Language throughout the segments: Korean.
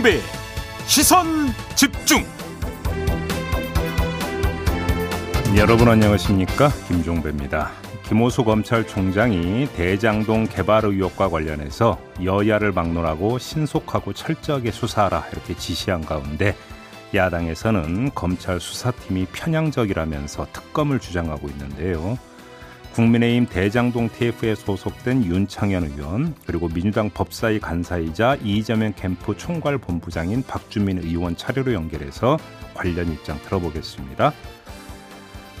김종배 시선 집중. 여러분 안녕하십니까? 김종배입니다. 김호수 검찰총장이 대장동 개발 의혹과 관련해서 여야를 막론하고 신속하고 철저하게 수사하라 이렇게 지시한 가운데 야당에서는 검찰 수사팀이 편향적이라면서 특검을 주장하고 있는데요. 국민의힘 대장동 TF에 소속된 윤창현 의원 그리고 민주당 법사위 간사이자 이재명 캠프 총괄 본부장인 박주민 의원 차례로 연결해서 관련 입장 들어보겠습니다.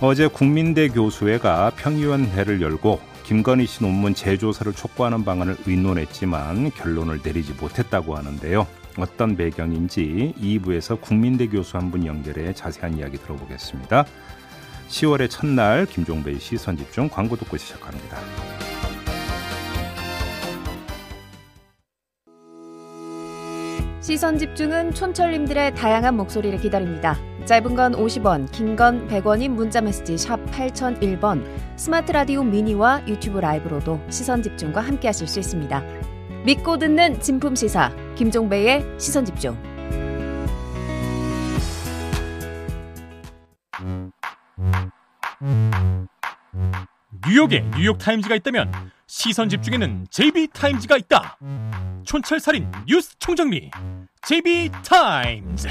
어제 국민대 교수회가 평의원회를 열고 김건희 씨 논문 재조사를 촉구하는 방안을 의논했지만 결론을 내리지 못했다고 하는데요. 어떤 배경인지 2부에서 국민대 교수 한 분 연결해 자세한 이야기 들어보겠습니다. 10월의 첫날 김종배의 시선 집중 광고 듣고 시작합니다. 시선 집중은 촌철님들의 다양한 목소리를 기다립니다. 짧은 건 50원, 긴 건 100원인 문자 메시지 샵 8001번, 스마트 라디오 미니와 유튜브 라이브로도 시선 집중과 함께 하실 수 있습니다. 믿고 듣는 진품 시사 김종배의 시선 집중. 뉴욕에 뉴욕타임즈가 있다면 시선 집중에는 JB타임즈가 있다. 촌철살인 뉴스 총정리 JB타임즈.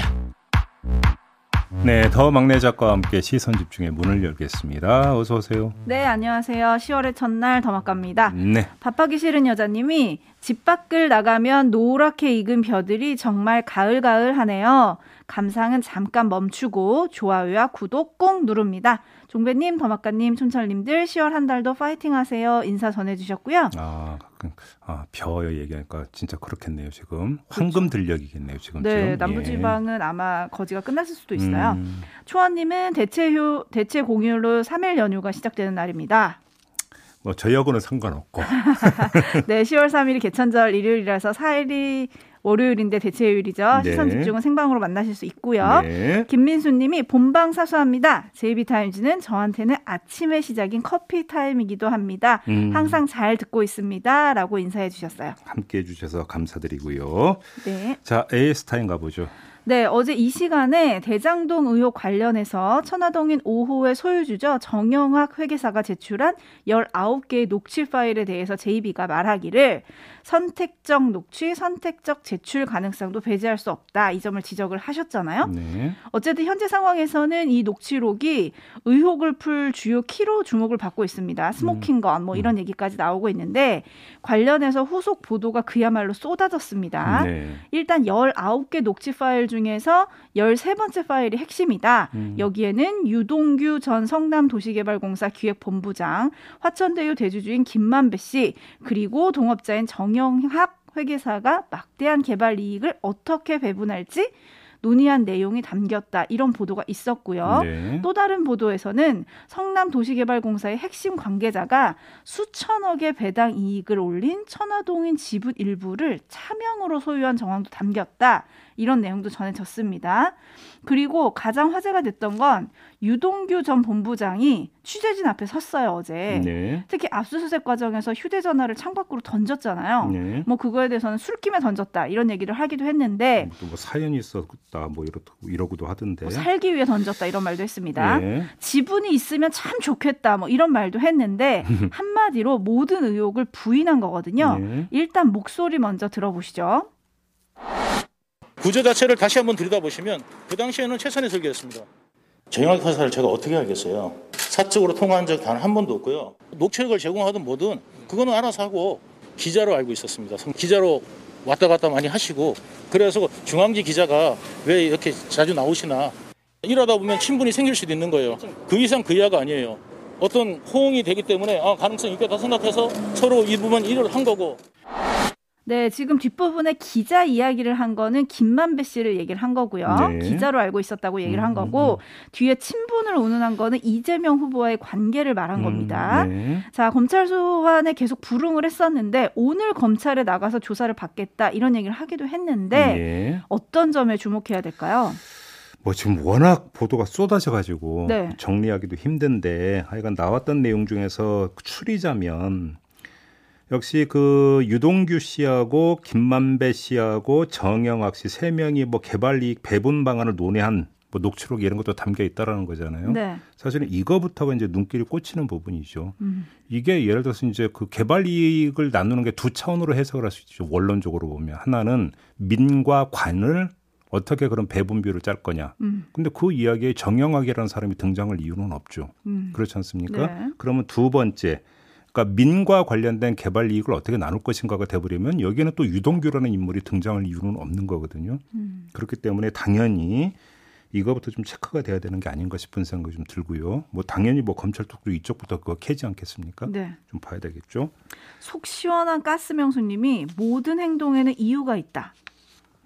네, 더 막내 작가와 함께 시선 집중의 문을 열겠습니다. 어서 오세요. 네, 안녕하세요. 10월의 첫날 더막갑니다. 네. 밥하기 싫은 여자님이 집 밖을 나가면 노랗게 익은 벼들이 정말 가을가을 하네요. 감상은 잠깐 멈추고 좋아요와 구독 꼭 누릅니다. 종배님, 더막가님, 촌철님들 10월 한 달도 파이팅 하세요. 인사 전해주셨고요. 아, 아 벼 얘기하니까 진짜 그렇겠네요. 지금 황금 들녘이겠네요. 지금. 네, 지금. 남부지방은 예. 아마 거지가 끝났을 수도 있어요. 음. 초원님은 대체휴 대체 공휴일로 3일 연휴가 시작되는 날입니다. 뭐 저희하고는 상관없고. 네, 10월 3일이 개천절 일요일이라서 4일이 월요일인데 대체요일이죠. 네. 시선 집중은 생방으로 만나실 수 있고요. 네. 김민수 님이 본방 사수합니다. 제이비 타임즈는 저한테는 아침의 시작인 커피 타임이기도 합니다. 음. 항상 잘 듣고 있습니다. 라고 인사해 주셨어요. 함께 해 주셔서 감사드리고요. 네. 자, AS time 가보죠. 네, 어제 이 시간에 대장동 의혹 관련해서 천화동인 5호의 소유주죠. 정영학 회계사가 제출한 19개의 녹취 파일에 대해서 JB가 말하기를 선택적 녹취, 선택적 제출 가능성도 배제할 수 없다. 이 점을 지적을 하셨잖아요. 네. 어쨌든 현재 상황에서는 이 녹취록이 의혹을 풀 주요 키로 주목을 받고 있습니다. 스모킹건 뭐 이런 음. 얘기까지 나오고 있는데 관련해서 후속 보도가 그야말로 쏟아졌습니다. 네. 일단 19개 녹취 파일 중에서 13번째 파일이 핵심이다. 음. 여기에는 유동규 전 성남도시개발공사 기획본부장, 화천대유 대주주인 김만배 씨, 그리고 동업자인 정 영학 회계사가 막대한 개발 이익을 어떻게 배분할지 논의한 내용이 담겼다 이런 보도가 있었고요. 네. 또 다른 보도에서는 성남 도시개발공사의 핵심 관계자가 수천억의 배당 이익을 올린 천화동인 지분 일부를 차명으로 소유한 정황도 담겼다. 이런 내용도 전해졌습니다. 그리고 가장 화제가 됐던 건 유동규 전 본부장이 취재진 앞에 섰어요 어제. 네. 특히 압수수색 과정에서 휴대전화를 창밖으로 던졌잖아요. 네. 뭐 그거에 대해서는 술김에 던졌다 이런 얘기를 하기도 했는데 또 뭐 사연이 있었다 뭐 이러, 이러고도 하던데. 뭐 살기 위해 던졌다 이런 말도 했습니다. 네. 지분이 있으면 참 좋겠다 뭐 이런 말도 했는데 한마디로 모든 의혹을 부인한 거거든요. 네. 일단 목소리 먼저 들어보시죠. 구조 자체를 다시 한번 들여다보시면 그 당시에는 최선의 설계였습니다. 정영학 판사를 제가 어떻게 알겠어요? 사적으로 통화한 적 단 한 번도 없고요. 녹취록을 제공하든 뭐든 그거는 알아서 하고 기자로 알고 있었습니다. 기자로 왔다 갔다 많이 하시고 그래서 중앙지 기자가 왜 이렇게 자주 나오시나 이러다 보면 친분이 생길 수도 있는 거예요. 그 이상 그 이하가 아니에요. 어떤 호응이 되기 때문에 아, 가능성이 있겠다 생각해서 서로 이 부분 일을 한 거고 네, 지금 뒷부분에 기자 이야기를 한 거는 김만배 씨를 얘기를 한 거고요. 네. 기자로 알고 있었다고 얘기를 한 음, 거고 음, 음. 뒤에 친분을 운운한 거는 이재명 후보와의 관계를 말한 겁니다. 네. 자, 검찰 소환에 계속 불응을 했었는데 오늘 검찰에 나가서 조사를 받겠다 이런 얘기를 하기도 했는데 네. 어떤 점에 주목해야 될까요? 뭐 지금 워낙 보도가 쏟아져 가지고 네. 정리하기도 힘든데 하여간 나왔던 내용 중에서 추리자면 역시 그 유동규 씨하고 김만배 씨하고 정영학 씨 세 명이 뭐 개발 이익 배분 방안을 논의한 뭐 녹취록 이런 것도 담겨 있다라는 거잖아요. 네. 사실은 이거부터가 이제 눈길이 꽂히는 부분이죠. 음. 이게 예를 들어서 이제 그 개발 이익을 나누는 게 두 차원으로 해석을 할 수 있죠. 원론적으로 보면 하나는 민과 관을 어떻게 그런 배분비를 짤 거냐. 음. 근데 그 이야기에 정영학이라는 사람이 등장할 이유는 없죠. 음. 그렇지 않습니까? 네. 그러면 두 번째, 그러니까 민과 관련된 개발 이익을 어떻게 나눌 것인가가 돼버리면 여기는 또 유동규라는 인물이 등장할 이유는 없는 거거든요. 음. 그렇기 때문에 당연히 이거부터 좀 체크가 돼야 되는 게 아닌가 싶은 생각이 좀 들고요. 뭐 당연히 뭐 검찰 쪽도 이쪽부터 그거 캐지 않겠습니까? 네. 좀 봐야 되겠죠. 속 시원한 가스 명수님이 모든 행동에는 이유가 있다.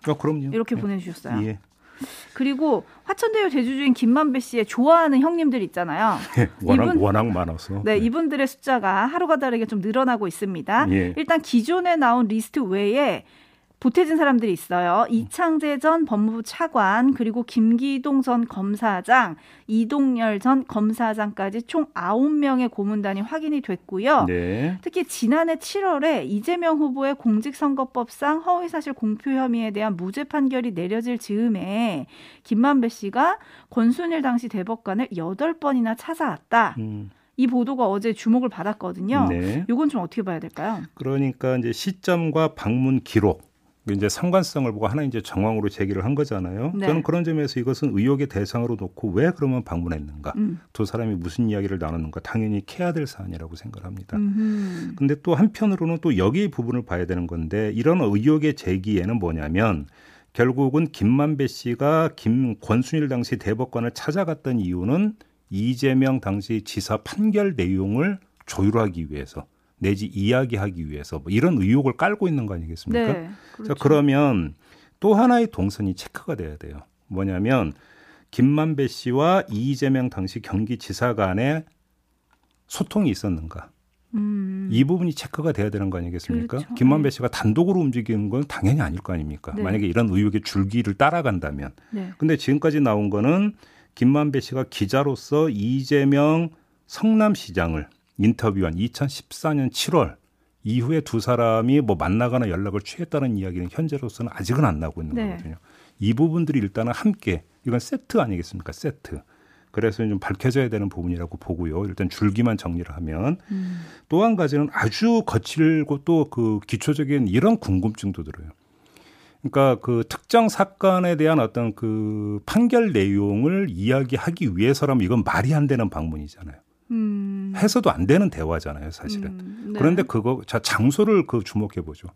아, 그럼요. 이렇게 예. 보내주셨어요. 예. 그리고 화천대유 대주주인 김만배 씨의 좋아하는 형님들 있잖아요. 워낙 이분- 워낙 많아서. 네, 이분들의 숫자가 하루가 다르게 좀 늘어나고 있습니다. 예. 일단 기존에 나온 리스트 외에 보태진 사람들이 있어요. 이창재 전 법무부 차관, 그리고 김기동 전 검사장, 이동열 전 검사장까지 총 9명의 고문단이 확인이 됐고요. 네. 특히 지난해 7월에 이재명 후보의 공직선거법상 허위사실 공표 혐의에 대한 무죄 판결이 내려질 즈음에 김만배 씨가 권순일 당시 대법관을 8번이나 찾아왔다. 음, 이 보도가 어제 주목을 받았거든요. 네. 이건 좀 어떻게 봐야 될까요? 그러니까 이제 시점과 방문 기록 이제 상관성을 보고 하나 이제 정황으로 제기를 한 거잖아요. 네. 저는 그런 점에서 이것은 의혹의 대상으로 놓고 왜 그러면 방문했는가? 음. 두 사람이 무슨 이야기를 나누는가? 당연히 캐야 될 사안이라고 생각을 합니다. 음흠. 근데 또 한편으로는 또 여기 부분을 봐야 되는 건데 이런 의혹의 제기에는 뭐냐면 결국은 김만배 씨가 김 권순일 당시 대법관을 찾아갔던 이유는 이재명 당시 지사 판결 내용을 조율하기 위해서 내지 이야기하기 위해서 뭐 이런 의혹을 깔고 있는 거 아니겠습니까? 네. 자, 그러면 또 하나의 동선이 체크가 돼야 돼요. 뭐냐면 김만배 씨와 이재명 당시 경기지사 간에 소통이 있었는가? 음. 이 부분이 체크가 돼야 되는 거 아니겠습니까? 그렇죠. 김만배 씨가 단독으로 움직이는 건 당연히 아닐 거 아닙니까? 네. 만약에 이런 의혹의 줄기를 따라간다면. 네. 근데 지금까지 나온 거는 김만배 씨가 기자로서 이재명 성남시장을 인터뷰한 2014년 7월 이후에 두 사람이 뭐 만나거나 연락을 취했다는 이야기는 현재로서는 아직은 안 나오고 있는 네. 거거든요. 이 부분들이 일단은 함께 이건 세트 아니겠습니까? 세트. 그래서 좀 밝혀져야 되는 부분이라고 보고요. 일단 줄기만 정리를 하면 음. 또한 가지는 아주 거칠고 또 그 기초적인 이런 궁금증도 들어요. 그러니까 그 특정 사건에 대한 어떤 그 판결 내용을 이야기하기 위해서라면 이건 말이 안 되는 방문이잖아요. 음. 해서도 안 되는 대화잖아요, 사실은. 음, 네. 그런데 그거 자 장소를 그 주목해 보죠.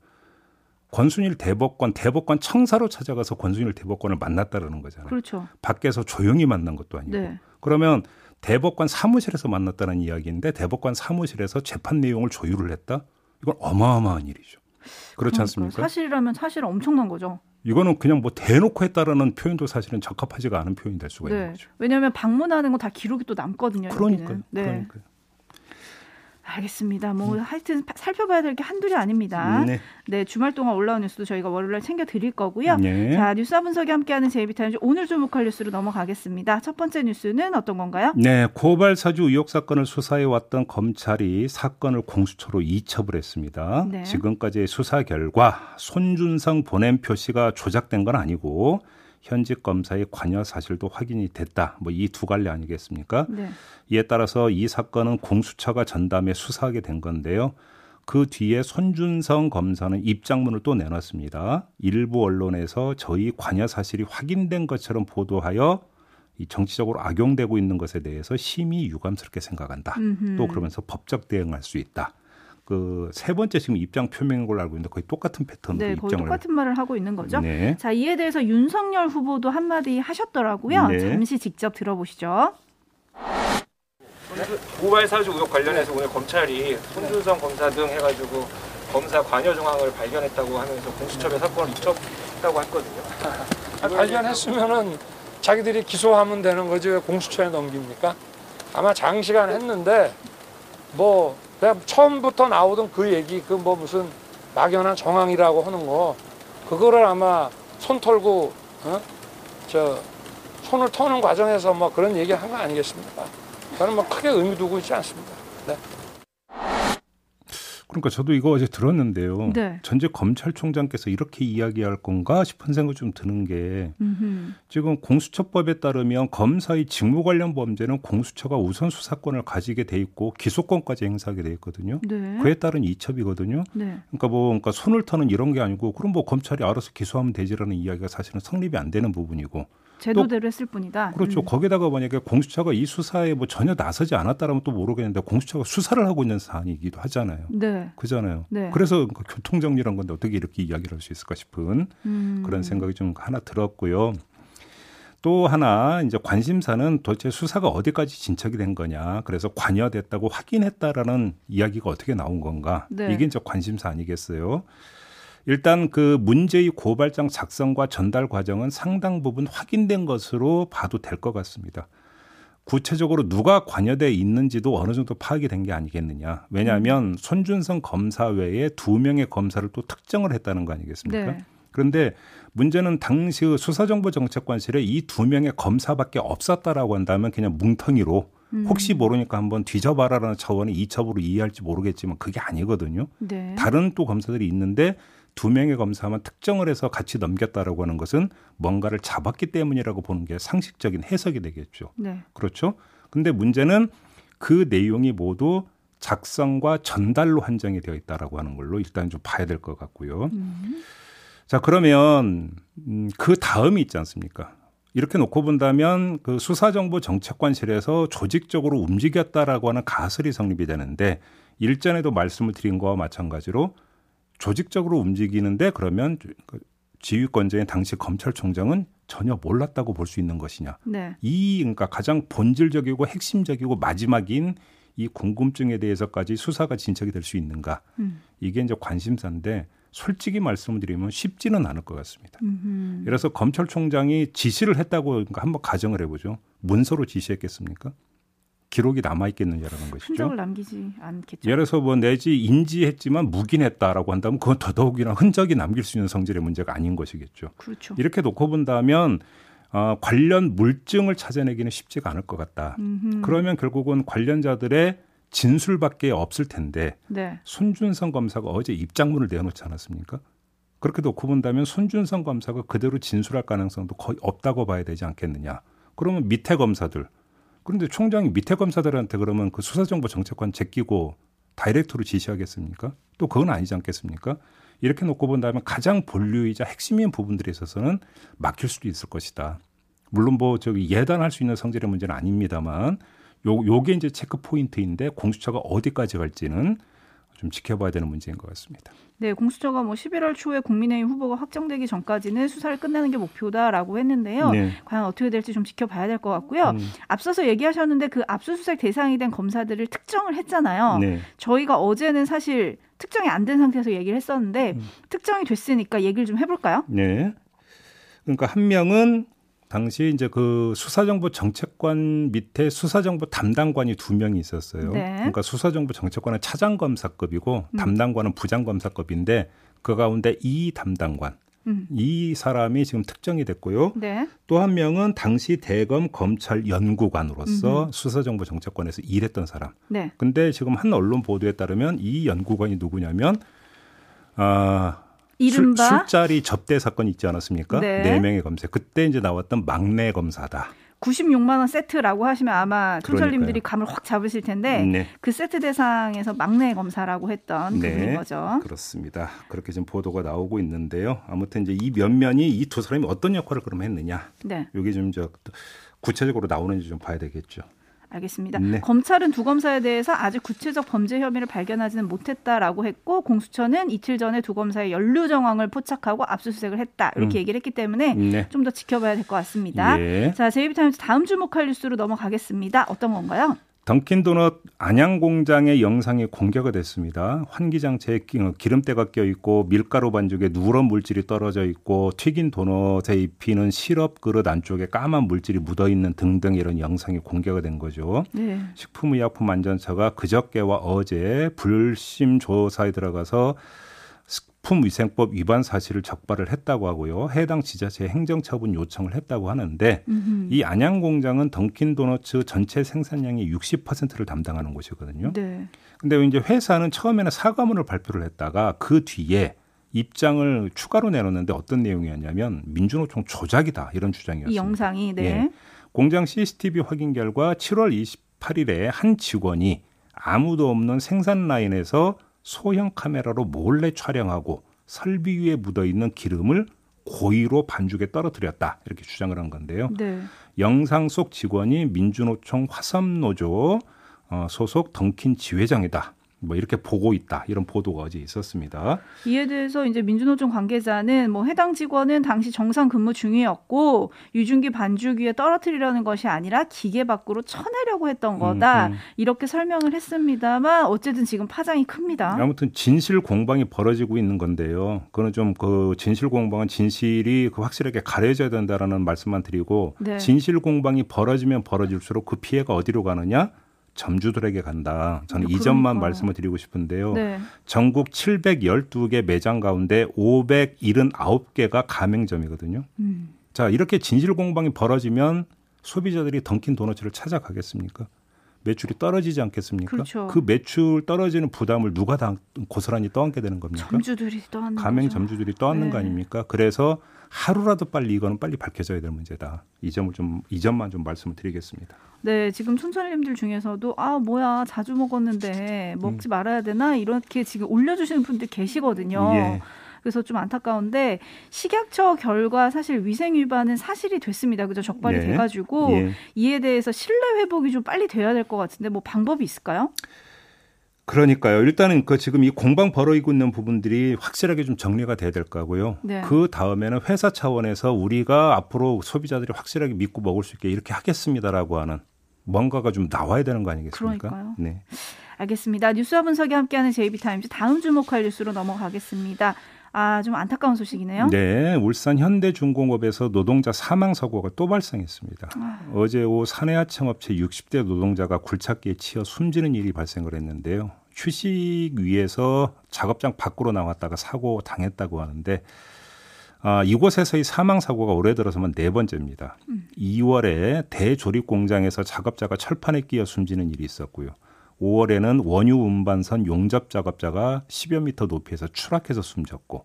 권순일 대법관 대법관 청사로 찾아가서 권순일 대법관을 만났다라는 거잖아요. 그렇죠. 밖에서 조용히 만난 것도 아니고. 네. 그러면 대법관 사무실에서 만났다는 이야기인데 대법관 사무실에서 재판 내용을 조율을 했다? 이건 어마어마한 일이죠. 그렇지 그러니까요. 않습니까? 사실이라면 사실 엄청난 거죠. 이거는 그냥 뭐 대놓고 했다라는 표현도 사실은 적합하지가 않은 표현이 될 수가 있는 네. 거죠. 왜냐하면 방문하는 거다 기록이 또 남거든요. 그러니까요. 네. 그러니까요. 알겠습니다. 뭐 하여튼 파- 살펴봐야 될 게 한둘이 아닙니다. 네. 네. 주말 동안 올라온 뉴스도 저희가 월요일에 챙겨 드릴 거고요. 네. 자, 뉴스와 분석이 함께하는 제이비타임즈 오늘 주목할 뉴스로 넘어가겠습니다. 첫 번째 뉴스는 어떤 건가요? 네, 고발 사주 의혹 사건을 수사해 왔던 검찰이 사건을 공수처로 이첩을 했습니다. 네. 지금까지의 수사 결과 손준성 보냄 표시가 조작된 건 아니고 현직 검사의 관여 사실도 확인이 됐다. 뭐 이 두 갈래 아니겠습니까? 네. 이에 따라서 이 사건은 공수처가 전담해 수사하게 된 건데요. 그 뒤에 손준성 검사는 입장문을 또 내놨습니다. 일부 언론에서 저희 관여 사실이 확인된 것처럼 보도하여 이 정치적으로 악용되고 있는 것에 대해서 심히 유감스럽게 생각한다. 음흠. 또 그러면서 법적 대응할 수 있다. 그 세 번째 지금 입장 표명인 걸로 알고 있는데 거의 똑같은 패턴으로 네, 거의 입장을 똑같은 말을 하고 있는 거죠. 네. 자, 이에 대해서 윤석열 후보도 한마디 하셨더라고요. 네. 잠시 직접 들어보시죠. 고발 사주 의혹 관련해서 오늘 검찰이 손준성 검사 등 해가지고 검사 관여 정황을 발견했다고 하면서 공수처에 사건을 입촉했다고 했거든요. 아, 발견했으면은 자기들이 기소하면 되는 거지 왜 공수처에 넘깁니까? 아마 장시간 했는데 뭐 그냥 처음부터 나오던 그 얘기 그 뭐 무슨 막연한 정황이라고 하는 거 그거를 아마 손 털고 어? 저 손을 터는 과정에서 뭐 그런 얘기 한 거 아니겠습니까? 저는 뭐 크게 의미 두고 있지 않습니다. 네. 그러니까 저도 이거 어제 들었는데요. 네. 전직 검찰총장께서 이렇게 이야기할 건가 싶은 생각 좀 드는 게 음흠. 지금 공수처법에 따르면 검사의 직무 관련 범죄는 공수처가 우선 수사권을 가지게 돼 있고 기소권까지 행사하게 돼 있거든요. 네. 그에 따른 이첩이거든요. 네. 그러니까 뭐 그러니까 손을 터는 이런 게 아니고 그럼 뭐 검찰이 알아서 기소하면 되지라는 이야기가 사실은 성립이 안 되는 부분이고 제도대로 했을 뿐이다. 그렇죠. 음. 거기다가 만약에 공수처가 이 수사에 뭐 전혀 나서지 않았다라면 또 모르겠는데 공수처가 수사를 하고 있는 사안이기도 하잖아요. 네. 그잖아요. 네. 그래서 그 교통정리란 건데 어떻게 이렇게 이야기를 할 수 있을까 싶은 음. 그런 생각이 좀 하나 들었고요. 또 하나 이제 관심사는 도대체 수사가 어디까지 진척이 된 거냐. 그래서 관여됐다고 확인했다라는 이야기가 어떻게 나온 건가. 네. 이게 이제 관심사 아니겠어요. 일단 그 문제의 고발장 작성과 전달 과정은 상당 부분 확인된 것으로 봐도 될 것 같습니다. 구체적으로 누가 관여돼 있는지도 어느 정도 파악이 된 게 아니겠느냐. 왜냐하면 손준성 검사 외에 두 명의 검사를 또 특정을 했다는 거 아니겠습니까? 네. 그런데 문제는 당시 의 수사정보정책관실에 이 두 명의 검사밖에 없었다라고 한다면 그냥 뭉텅이로 음. 혹시 모르니까 한번 뒤져봐라라는 차원의 이첩으로 이해할지 모르겠지만 그게 아니거든요. 네. 다른 또 검사들이 있는데 두 명의 검사만 특정을 해서 같이 넘겼다라고 하는 것은 뭔가를 잡았기 때문이라고 보는 게 상식적인 해석이 되겠죠. 네. 그렇죠? 근데 문제는 그 내용이 모두 작성과 전달로 한정이 되어 있다라고 하는 걸로 일단 좀 봐야 될 것 같고요. 음. 자, 그러면 음, 그 다음이 있지 않습니까? 이렇게 놓고 본다면 그 수사정보 정책관실에서 조직적으로 움직였다라고 하는 가설이 성립이 되는데 일전에도 말씀을 드린 거와 마찬가지로 조직적으로 움직이는데 그러면 그 지휘권자인 당시 검찰총장은 전혀 몰랐다고 볼 수 있는 것이냐. 네. 이 그러니까 가장 본질적이고 핵심적이고 마지막인 이 궁금증에 대해서까지 수사가 진척이 될 수 있는가. 음. 이게 이제 관심사인데 솔직히 말씀을 드리면 쉽지는 않을 것 같습니다. 음흠. 그래서 검찰총장이 지시를 했다고 그러니까 한번 가정을 해보죠. 문서로 지시했겠습니까? 기록이 남아 있겠느냐라는 것이죠. 흔적을 남기지 않겠죠. 예를 들어서 뭐 내지 인지했지만 묵인했다라고 한다면 그건 더더욱이나 흔적이 남길 수 있는 성질의 문제가 아닌 것이겠죠. 그렇죠. 이렇게 놓고 본다면 어, 관련 물증을 찾아내기는 쉽지가 않을 것 같다. 음흠. 그러면 결국은 관련자들의 진술밖에 없을 텐데 네. 손준성 검사가 어제 입장문을 내놓지 않았습니까? 그렇게 놓고 본다면 손준성 검사가 그대로 진술할 가능성도 거의 없다고 봐야 되지 않겠느냐. 그러면 밑에 검사들. 그런데 총장이 밑에 검사들한테 그러면 그 수사정보 정책관 제끼고 다이렉트로 지시하겠습니까? 또 그건 아니지 않겠습니까? 이렇게 놓고 본다면 가장 본류이자 핵심인 부분들에 있어서는 막힐 수도 있을 것이다. 물론 뭐 저기 예단할 수 있는 성질의 문제는 아닙니다만 요 요게 이제 체크 포인트인데 공수처가 어디까지 갈지는 좀 지켜봐야 되는 문제인 것 같습니다. 네, 공수처가 뭐 11월 초에 국민의힘 후보가 확정되기 전까지는 수사를 끝내는 게 목표다라고 했는데요. 네. 과연 어떻게 될지 좀 지켜봐야 될 것 같고요. 음, 앞서서 얘기하셨는데 그 압수수색 대상이 된 검사들을 특정을 했잖아요. 네. 저희가 어제는 사실 특정이 안 된 상태에서 얘기를 했었는데 음. 특정이 됐으니까 얘기를 좀 해볼까요? 네. 그러니까 한 명은 당시 이제 그 수사정보 정책관 밑에 수사정보 담당관이 두 명이 있었어요. 네. 그러니까 수사정보 정책관은 차장검사급이고 음. 담당관은 부장검사급인데 그 가운데 이 담당관 음. 이 사람이 지금 특정이 됐고요. 네. 또한 명은 당시 대검 검찰 연구관으로서 수사정보 정책관에서 일했던 사람. 네. 근데 지금 한 언론 보도에 따르면 이 연구관이 누구냐면 아 이른바 술, 술자리 접대 사건 있지 않았습니까? 네. 네 명의 검사. 그때 이제 나왔던 막내 검사다. 96만 원 세트라고 하시면 아마 촌철님들이. 감을 확 잡으실 텐데 네. 그 세트 대상에서 막내 검사라고 했던 네. 그분인 거죠. 그렇습니다. 그렇게 지금 보도가 나오고 있는데요. 아무튼 이제 이 면면이 이 두 사람이 어떤 역할을 그럼 했느냐. 네. 이게 좀 저 구체적으로 나오는지 좀 봐야 되겠죠. 알겠습니다. 네. 검찰은 두 검사에 대해서 아직 구체적 범죄 혐의를 발견하지는 못했다라고 했고 공수처는 이틀 전에 두 검사의 연루 정황을 포착하고 압수수색을 했다 이렇게 음. 얘기를 했기 때문에 네. 좀더 지켜봐야 될 것 같습니다. 예. 자, JB TIMES 다음 주목할 뉴스로 넘어가겠습니다. 어떤 건가요? 던킨 도넛 안양 공장의 영상이 공개가 됐습니다. 환기 장치에 기- 어, 기름때가 껴 있고 밀가루 반죽에 누런 물질이 떨어져 있고 튀긴 도넛에 입히는 시럽 그릇 안쪽에 까만 물질이 묻어 있는 등등 이런 영상이 공개가 된 거죠. 네. 식품의약품안전처가 그저께와 어제 불심 조사에 들어가서 스- 식품위생법 위반 사실을 적발을 했다고 하고요. 해당 지자체에 행정처분 요청을 했다고 하는데 음흠. 이 안양 공장은 던킨 도너츠 전체 생산량의 60%를 담당하는 곳이거든요. 네. 근데 이제 회사는 처음에는 사과문을 발표를 했다가 그 뒤에 입장을 추가로 내놓는데 어떤 내용이었냐면 민주노총 조작이다 이런 주장이었습니다. 이 영상이 네. 예. 공장 CCTV 확인 결과 7월 28일에 한 직원이 아무도 없는 생산 라인에서 소형 카메라로 몰래 촬영하고 설비 위에 묻어 있는 기름을 고의로 반죽에 떨어뜨렸다 이렇게 주장을 한 건데요. 네. 영상 속 직원이 민주노총 화섬노조 어, 소속 던킨 지회장이다. 뭐 이렇게 보고 있다 이런 보도가 어제 있었습니다. 이에 대해서 이제 민주노총 관계자는 뭐 해당 직원은 당시 정상 근무 중이었고 유증기 반죽 위에 떨어뜨리려는 것이 아니라 기계 밖으로 쳐내려고 했던 거다 음, 음. 이렇게 설명을 했습니다만 어쨌든 지금 파장이 큽니다. 아무튼 진실 공방이 벌어지고 있는 건데요. 그거는 좀 그 진실 공방은 진실이 그 확실하게 가려져야 된다라는 말씀만 드리고 네. 진실 공방이 벌어지면 벌어질수록 그 피해가 어디로 가느냐? 점주들에게 간다. 저는 이 그러니까. 점만 말씀을 드리고 싶은데요. 네. 전국 712개 매장 가운데 579개가 가맹점이거든요. 음. 자, 이렇게 진실 공방이 벌어지면 소비자들이 던킨 도너츠를 찾아가겠습니까? 매출이 떨어지지 않겠습니까? 그렇죠. 그 매출 떨어지는 부담을 누가 다 고스란히 떠안게 되는 겁니까? 점주들이 떠안는 가맹 거죠. 점주들이 떠안는 네. 거 아닙니까? 그래서 하루라도 빨리 이거는 빨리 밝혀져야 될 문제다. 이 점을 좀 이 점만 좀 말씀을 드리겠습니다. 네, 지금 촌철님들 중에서도 아 뭐야 자주 먹었는데 먹지 음. 말아야 되나 이렇게 지금 올려주시는 분들 계시거든요. 예. 그래서 좀 안타까운데 식약처 결과 사실 위생 위반은 사실이 됐습니다. 그죠? 적발이 네. 돼가지고 예. 이에 대해서 신뢰 회복이 좀 빨리 돼야 될 것 같은데 뭐 방법이 있을까요? 그러니까요. 일단은 그 지금 이 공방 벌어지고 있는 부분들이 확실하게 좀 정리가 돼야 될 거고요. 네. 그 다음에는 회사 차원에서 우리가 앞으로 소비자들이 확실하게 믿고 먹을 수 있게 이렇게 하겠습니다라고 하는 뭔가가 좀 나와야 되는 거 아니겠습니까? 그러니까요. 네. 알겠습니다. 뉴스와 분석이 함께하는 JB타임즈 다음 주목할 뉴스로 넘어가겠습니다. 아, 좀 안타까운 소식이네요. 네, 울산 현대중공업에서 노동자 사망 사고가 또 발생했습니다. 아. 어제 오후 사내하청업체 60대 노동자가 굴착기에 치여 숨지는 일이 발생을 했는데요. 휴식 위에서 작업장 밖으로 나왔다가 사고 당했다고 하는데 아, 이곳에서의 사망 사고가 올해 들어서만 네 번째입니다. 2월에 대조립 공장에서 작업자가 철판에 끼어 숨지는 일이 있었고요. 5월에는 원유 운반선 용접 작업자가 10여 미터 높이에서 추락해서 숨졌고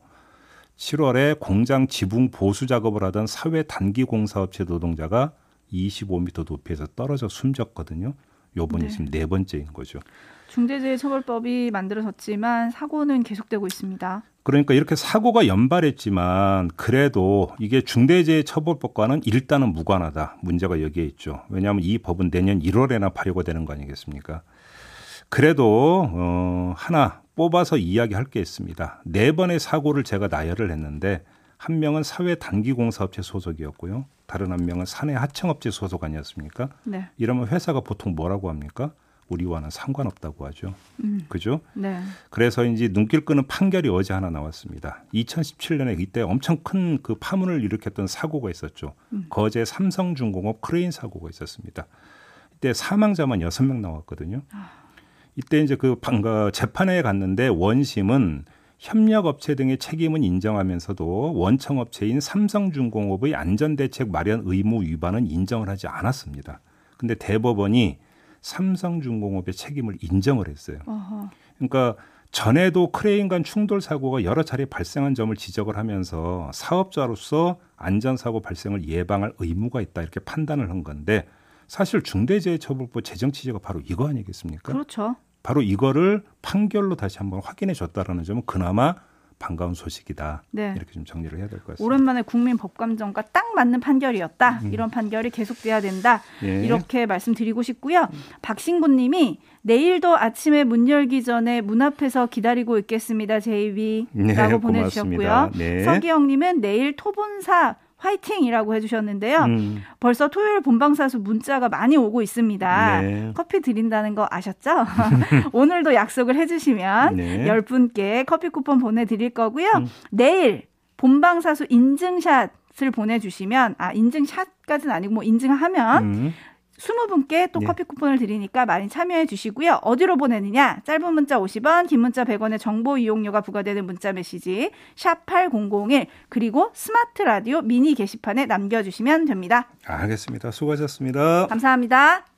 7월에 공장 지붕 보수 작업을 하던 사회 단기 공사업체 노동자가 25미터 높이에서 떨어져 숨졌거든요. 요번이 네. 지금 네 번째인 거죠. 중대재해처벌법이 만들어졌지만 사고는 계속되고 있습니다. 그러니까 이렇게 사고가 연발했지만 그래도 이게 중대재해처벌법과는 일단은 무관하다. 문제가 여기에 있죠. 왜냐하면 이 법은 내년 1월에나 발효가 되는 거 아니겠습니까? 그래도 어, 하나 뽑아서 이야기할 게 있습니다. 네 번의 사고를 제가 나열을 했는데 한 명은 사외 단기 공사업체 소속이었고요. 다른 한 명은 사내 하청업체 소속 아니었습니까? 네. 이러면 회사가 보통 뭐라고 합니까? 우리와는 상관없다고 하죠. 음. 그죠? 네. 그래서 이제 눈길 끄는 판결이 어제 하나 나왔습니다. 2017년에 이때 엄청 큰 그 파문을 일으켰던 사고가 있었죠. 음. 거제 삼성중공업 크레인 사고가 있었습니다. 이때 사망자만 여섯 명 나왔거든요. 이때 이제 그 방- 재판에 갔는데 원심은 협력업체 등의 책임은 인정하면서도 원청업체인 삼성중공업의 안전대책 마련 의무 위반은 인정을 하지 않았습니다. 근데 대법원이 삼성중공업의 책임을 인정을 했어요. 어허. 그러니까 전에도 크레인 간 충돌 사고가 여러 차례 발생한 점을 지적을 하면서 사업자로서 안전사고 발생을 예방할 의무가 있다 이렇게 판단을 한 건데 사실 중대재해처벌법 제정 취지가 바로 이거 아니겠습니까? 그렇죠. 바로 이거를 판결로 다시 한번 확인해 줬다라는 점은 그나마 반가운 소식이다. 네. 이렇게 좀 정리를 해야 될 것 같습니다. 오랜만에 국민 법감정과 딱 맞는 판결이었다. 음. 이런 판결이 계속돼야 된다. 예. 이렇게 말씀드리고 싶고요. 박신구님이 내일도 아침에 문 열기 전에 문 앞에서 기다리고 있겠습니다. JB라고 네, 보내주셨고요. 네. 서기영님은 내일 토본사 화이팅이라고 해주셨는데요. 음, 벌써 토요일 본방사수 문자가 많이 오고 있습니다. 네. 커피 드린다는 거 아셨죠? 오늘도 약속을 해주시면 네. 열 분께 커피 쿠폰 보내드릴 거고요. 음. 내일 본방사수 인증샷 을 보내주시면 아 인증샷까지는 아니고 뭐 인증하면 음, 20분께 또 예. 커피 쿠폰을 드리니까 많이 참여해 주시고요. 어디로 보내느냐? 짧은 문자 50원, 긴 문자 100원의 정보 이용료가 부과되는 문자 메시지 샵 8001 그리고 스마트 라디오 미니 게시판에 남겨 주시면 됩니다. 알겠습니다. 수고하셨습니다. 감사합니다.